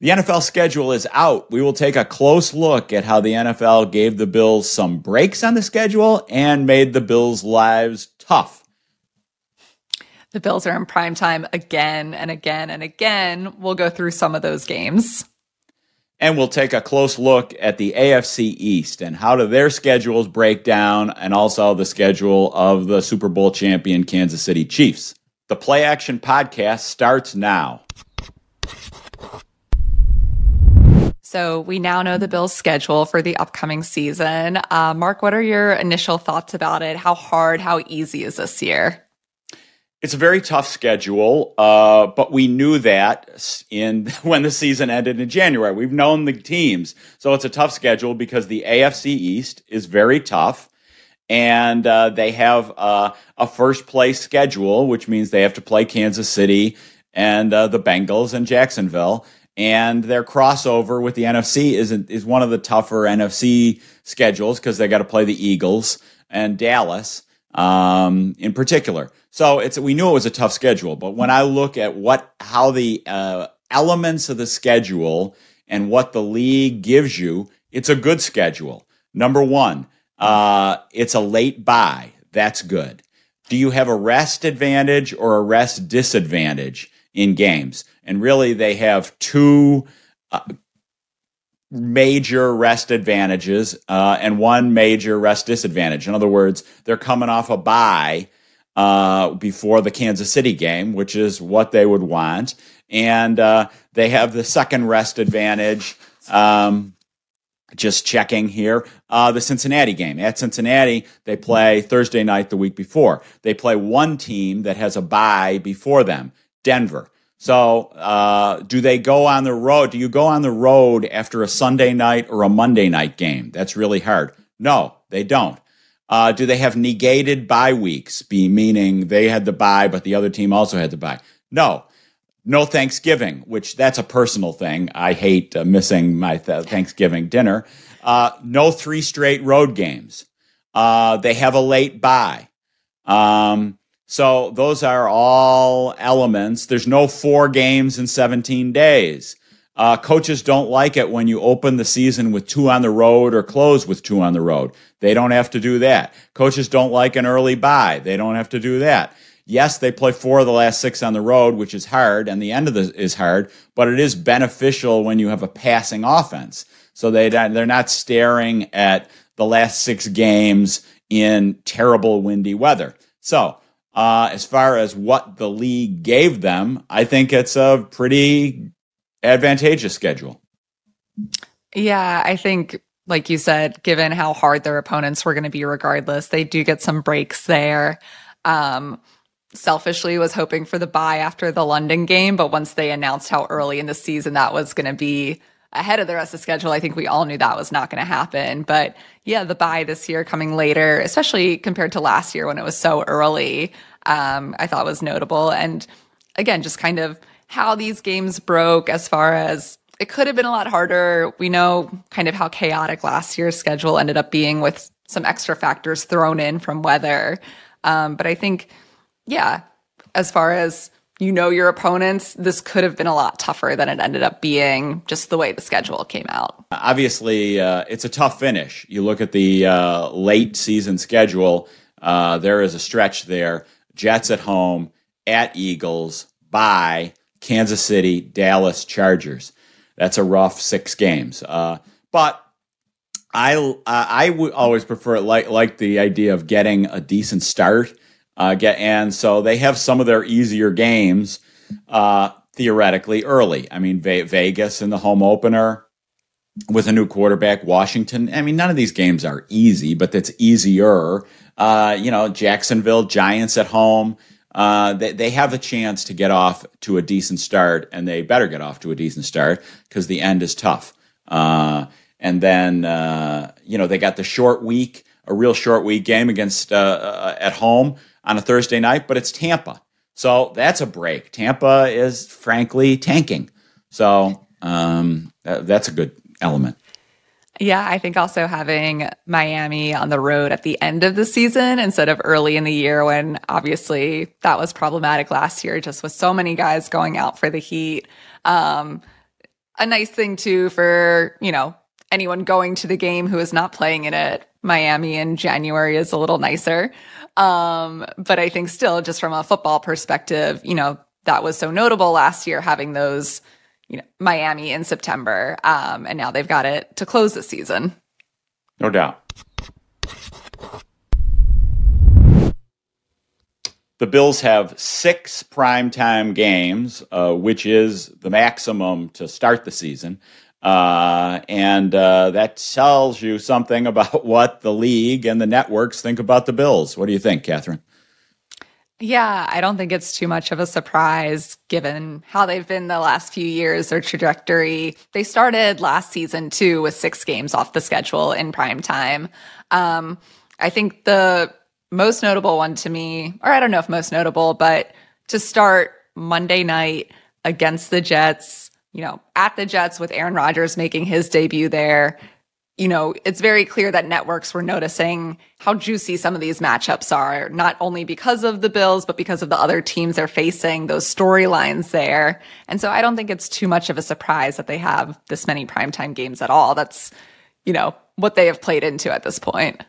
The NFL schedule is out. We will take a close look at how the NFL gave the Bills some breaks on the schedule and made the Bills' lives tough. The Bills are in prime time again and again and again. We'll go through some of those games. And we'll take a close look at the AFC East and how do their schedules break down and also the schedule of the Super Bowl champion Kansas City Chiefs. The Play Action Podcast starts now. So we now know the Bills' schedule for the upcoming season. Uh, Mark, what are your initial thoughts about it? How hard, how easy is this year? It's a very tough schedule, uh, but we knew that in when the season ended in January. We've known the teams, so it's a tough schedule because the AFC East is very tough, and uh, they have uh, a first place schedule, which means they have to play Kansas City and uh, the Bengals and Jacksonville and their crossover with the NFC is is one of the tougher NFC schedules because they got to play the Eagles and Dallas um, in particular. So it's we knew it was a tough schedule, but when I look at what how the uh, elements of the schedule and what the league gives you, it's a good schedule. Number one, uh, it's a late bye. That's good. Do you have a rest advantage or a rest disadvantage in games? And really, they have two uh, major rest advantages uh, and one major rest disadvantage. In other words, they're coming off a bye uh, before the Kansas City game, which is what they would want. And uh, they have the second rest advantage. Um, just checking here. Uh, the Cincinnati game. At Cincinnati, they play Thursday night the week before. They play one team that has a bye before them, Denver. So, uh, do they go on the road? Do you go on the road after a Sunday night or a Monday night game? That's really hard. No, they don't. Uh, do they have negated bye weeks? Be meaning they had the bye, but the other team also had the bye. No, no Thanksgiving, which that's a personal thing. I hate uh, missing my th- Thanksgiving dinner. Uh, no three straight road games. Uh, they have a late bye. Um, so those are all elements. There's no four games in 17 days. Uh, coaches don't like it when you open the season with two on the road or close with two on the road. They don't have to do that. Coaches don't like an early bye. They don't have to do that. Yes, they play four of the last six on the road, which is hard, and the end of the is hard, but it is beneficial when you have a passing offense. So they they're not staring at the last six games in terrible windy weather. So uh, as far as what the league gave them, I think it's a pretty advantageous schedule. Yeah, I think, like you said, given how hard their opponents were going to be, regardless, they do get some breaks there. Um, selfishly was hoping for the bye after the London game, but once they announced how early in the season that was going to be ahead of the rest of the schedule, I think we all knew that was not going to happen. But yeah, the bye this year coming later, especially compared to last year when it was so early, um, I thought was notable. And again, just kind of how these games broke as far as it could have been a lot harder. We know kind of how chaotic last year's schedule ended up being with some extra factors thrown in from weather. Um, but I think, yeah, as far as you know your opponents, this could have been a lot tougher than it ended up being, just the way the schedule came out. Obviously, uh, it's a tough finish. You look at the uh, late season schedule, uh, there is a stretch there. Jets at home, at Eagles, bye Kansas City, Dallas, Chargers. That's a rough six games. Uh, but I I would always prefer like like the idea of getting a decent start. Uh, get and so they have some of their easier games uh, theoretically early. I mean Ve- Vegas in the home opener with a new quarterback. Washington. I mean none of these games are easy, but that's easier. Uh, you know Jacksonville Giants at home. uh, they, they have a chance to get off to a decent start, and they better get off to a decent start because the end is tough. Uh, and then, uh, you know, they got the short week, a real short week game against uh, uh, at home on a Thursday night, but it's Tampa. So that's a break. Tampa is frankly tanking. So um, that's a good element. Yeah, I think also having Miami on the road at the end of the season instead of early in the year when obviously that was problematic last year, just with so many guys going out for the Heat. Um, a nice thing too for, you know, anyone going to the game who is not playing in it. Miami in January is a little nicer. Um, but I think still just from a football perspective, you know, that was so notable last year having those you know Miami in September, um, and now they've got it to close the season. No doubt. The Bills have six primetime games, uh, which is the maximum to start the season. Uh, and uh, that tells you something about what the league and the networks think about the Bills. What do you think, Katherine? Yeah, I don't think it's too much of a surprise given how they've been the last few years, their trajectory. They started last season too with six games off the schedule in prime time. Um, I think the most notable one to me, or I don't know if most notable, but to start Monday night against the Jets, you know, at the Jets with Aaron Rodgers making his debut there, you know, it's very clear that networks were noticing how juicy some of these matchups are, not only because of the Bills, but because of the other teams they're facing, those storylines there. And so I don't think it's too much of a surprise that they have this many primetime games at all. That's, you know, what they have played into at this point.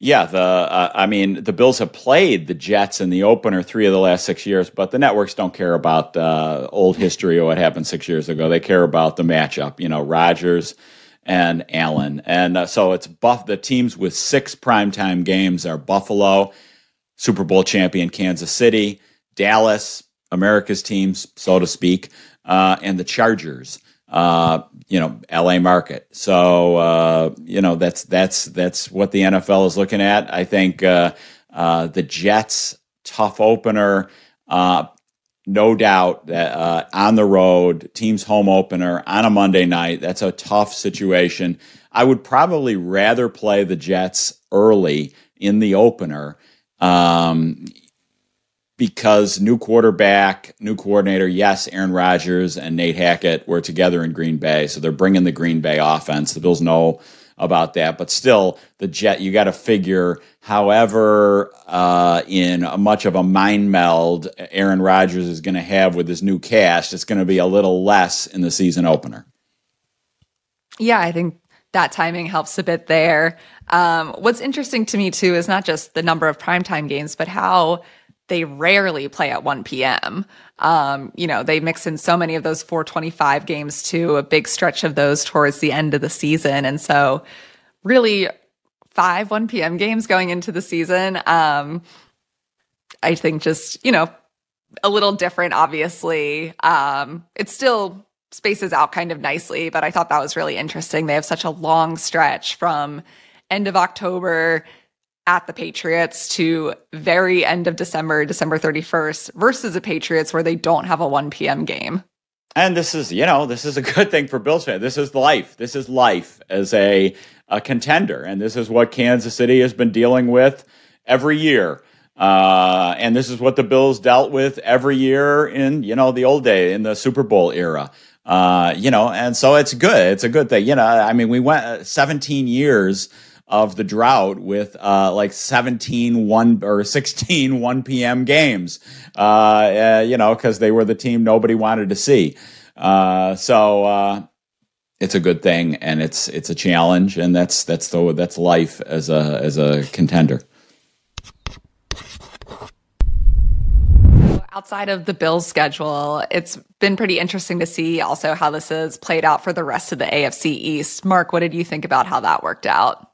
Yeah, the uh, I mean, the Bills have played the Jets in the opener three of the last six years, but the networks don't care about uh, old history or what happened six years ago. They care about the matchup. You know, Rodgers and Allen. And uh, so it's buff. The teams with six primetime games are Buffalo, Super Bowl champion Kansas City, Dallas, America's teams, so to speak, uh, and the Chargers. Uh, you know, LA market. So uh, you know that's that's that's what the NFL is looking at. I think uh, uh, the Jets tough opener no doubt that uh, on the road, team's home opener on a Monday night, that's a tough situation. I would probably rather play the Jets early in the opener um, because new quarterback, new coordinator, yes, Aaron Rodgers and Nate Hackett were together in Green Bay, so they're bringing the Green Bay offense. The Bills know about that. But still, the Jet, you got to figure, however, uh, in much of a mind meld Aaron Rodgers is going to have with his new cast, it's going to be a little less in the season opener. Yeah, I think that timing helps a bit there. Um, what's interesting to me too is not just the number of primetime games, but how they rarely play at 1 p.m. Um, you know, they mix in so many of those 425 games too, a big stretch of those towards the end of the season. And so, really, five 1 p.m. games going into the season. Um, I think just, you know, a little different, obviously. Um, it still spaces out kind of nicely, but I thought that was really interesting. They have such a long stretch from end of October at the Patriots to very end of December, December 31st, versus the Patriots where they don't have a 1 p.m. game. And this is, you know, this is a good thing for Bills fans. This is life. This is life as a, a contender. And this is what Kansas City has been dealing with every year. Uh, and this is what the Bills dealt with every year in, you know, the old day, in the Super Bowl era. Uh, you know, and so it's good. It's a good thing. You know, I mean, we went uh, 17 years of the drought with uh, like 17 1 or 16 1 p.m. games, uh, uh, you know, because they were the team nobody wanted to see. Uh, so uh, it's a good thing, and it's it's a challenge, and that's that's the that's life as a as a contender. outside of the Bills schedule, it's been pretty interesting to see also how this has played out for the rest of the AFC East. Mark, what did you think about how that worked out?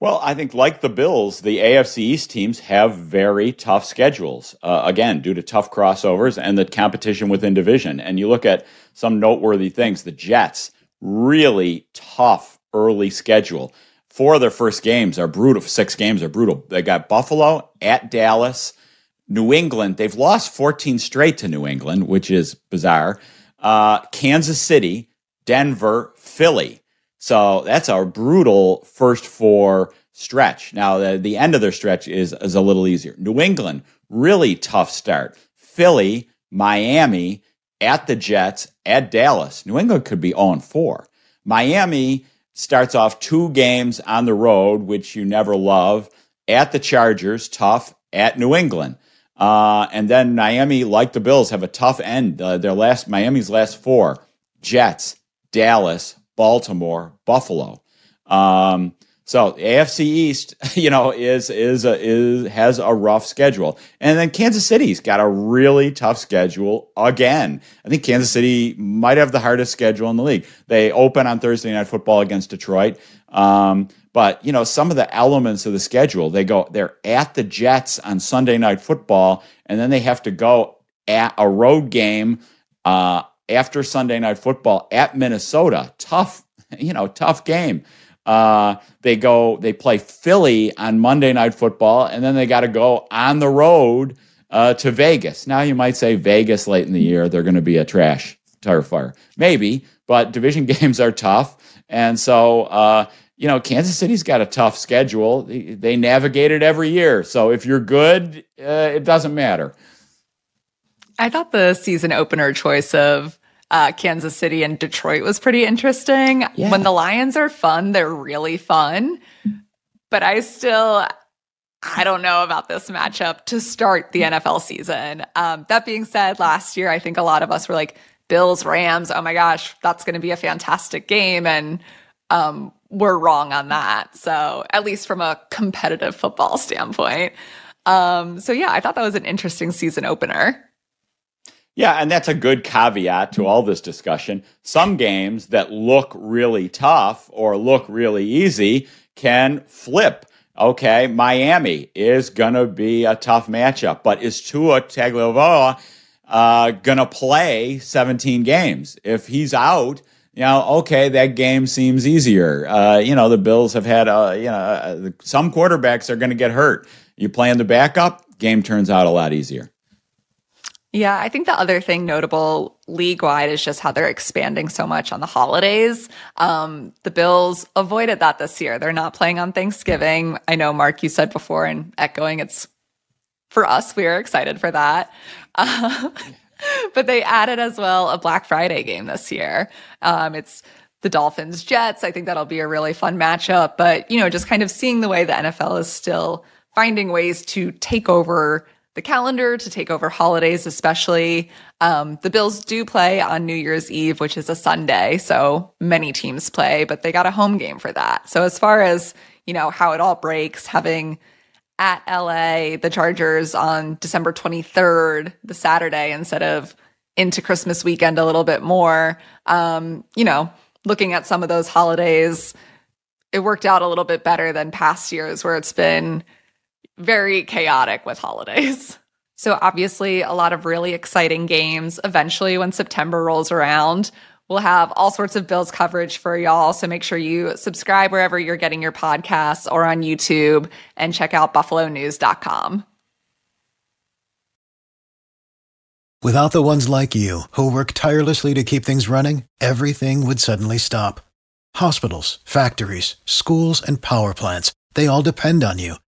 Well, I think like the Bills, the AFC East teams have very tough schedules. Uh, again, due to tough crossovers and the competition within division. And you look at some noteworthy things. The Jets, really tough early schedule. Four of their first games are brutal. Six games are brutal. They got Buffalo at Dallas, New England, they've lost 14 straight to New England, which is bizarre. Uh, Kansas City, Denver, Philly. So that's a brutal first four stretch. Now, the, the end of their stretch is, is a little easier. New England, really tough start. Philly, Miami, at the Jets, at Dallas. New England could be 0 4. Miami starts off two games on the road, which you never love, at the Chargers, tough, at New England. Uh, and then Miami, like the Bills, have a tough end. Uh, their last Miami's last four: Jets, Dallas, Baltimore, Buffalo. Um, so AFC East, you know, is is a, is has a rough schedule, and then Kansas City's got a really tough schedule again. I think Kansas City might have the hardest schedule in the league. They open on Thursday Night Football against Detroit, um, but you know some of the elements of the schedule. They go they're at the Jets on Sunday Night Football, and then they have to go at a road game uh, after Sunday Night Football at Minnesota. Tough, you know, tough game. Uh, they go, they play Philly on Monday Night Football, and then they got to go on the road uh, to Vegas. Now you might say Vegas late in the year, they're going to be a trash tire fire. Maybe, but division games are tough. And so, uh, you know, Kansas City's got a tough schedule. They, they navigate it every year. So if you're good, uh, it doesn't matter. I thought the season opener choice of uh, Kansas City and Detroit was pretty interesting. Yeah. When the Lions are fun, they're really fun. But I still, I don't know about this matchup to start the NFL season. Um, that being said, last year, I think a lot of us were like, Bills, Rams, oh my gosh, that's going to be a fantastic game. And um, we're wrong on that. So, at least from a competitive football standpoint. Um, so, yeah, I thought that was an interesting season opener. Yeah, and that's a good caveat to all this discussion. Some games that look really tough or look really easy can flip. Okay, Miami is going to be a tough matchup, but is Tua Tagovailoa uh, going to play 17 games? If he's out, you know, okay, that game seems easier. Uh, you know, the Bills have had, uh, you know, uh, some quarterbacks are going to get hurt. You playing the backup, game turns out a lot easier. Yeah, I think the other thing notable league wide is just how they're expanding so much on the holidays. Um, the Bills avoided that this year. They're not playing on Thanksgiving. I know, Mark, you said before, and echoing, it's for us, we are excited for that. Uh, but they added as well a Black Friday game this year. Um, it's the Dolphins Jets. I think that'll be a really fun matchup. But, you know, just kind of seeing the way the NFL is still finding ways to take over the calendar to take over holidays, especially. Um, the Bills do play on New Year's Eve, which is a Sunday. So many teams play, but they got a home game for that. So as far as, you know, how it all breaks, having at LA, the Chargers on December 23rd, the Saturday, instead of into Christmas weekend a little bit more, um, you know, looking at some of those holidays, it worked out a little bit better than past years where it's been very chaotic with holidays. So, obviously, a lot of really exciting games. Eventually, when September rolls around, we'll have all sorts of Bills coverage for y'all. So, make sure you subscribe wherever you're getting your podcasts or on YouTube and check out buffalonews.com. Without the ones like you, who work tirelessly to keep things running, everything would suddenly stop. Hospitals, factories, schools, and power plants, they all depend on you.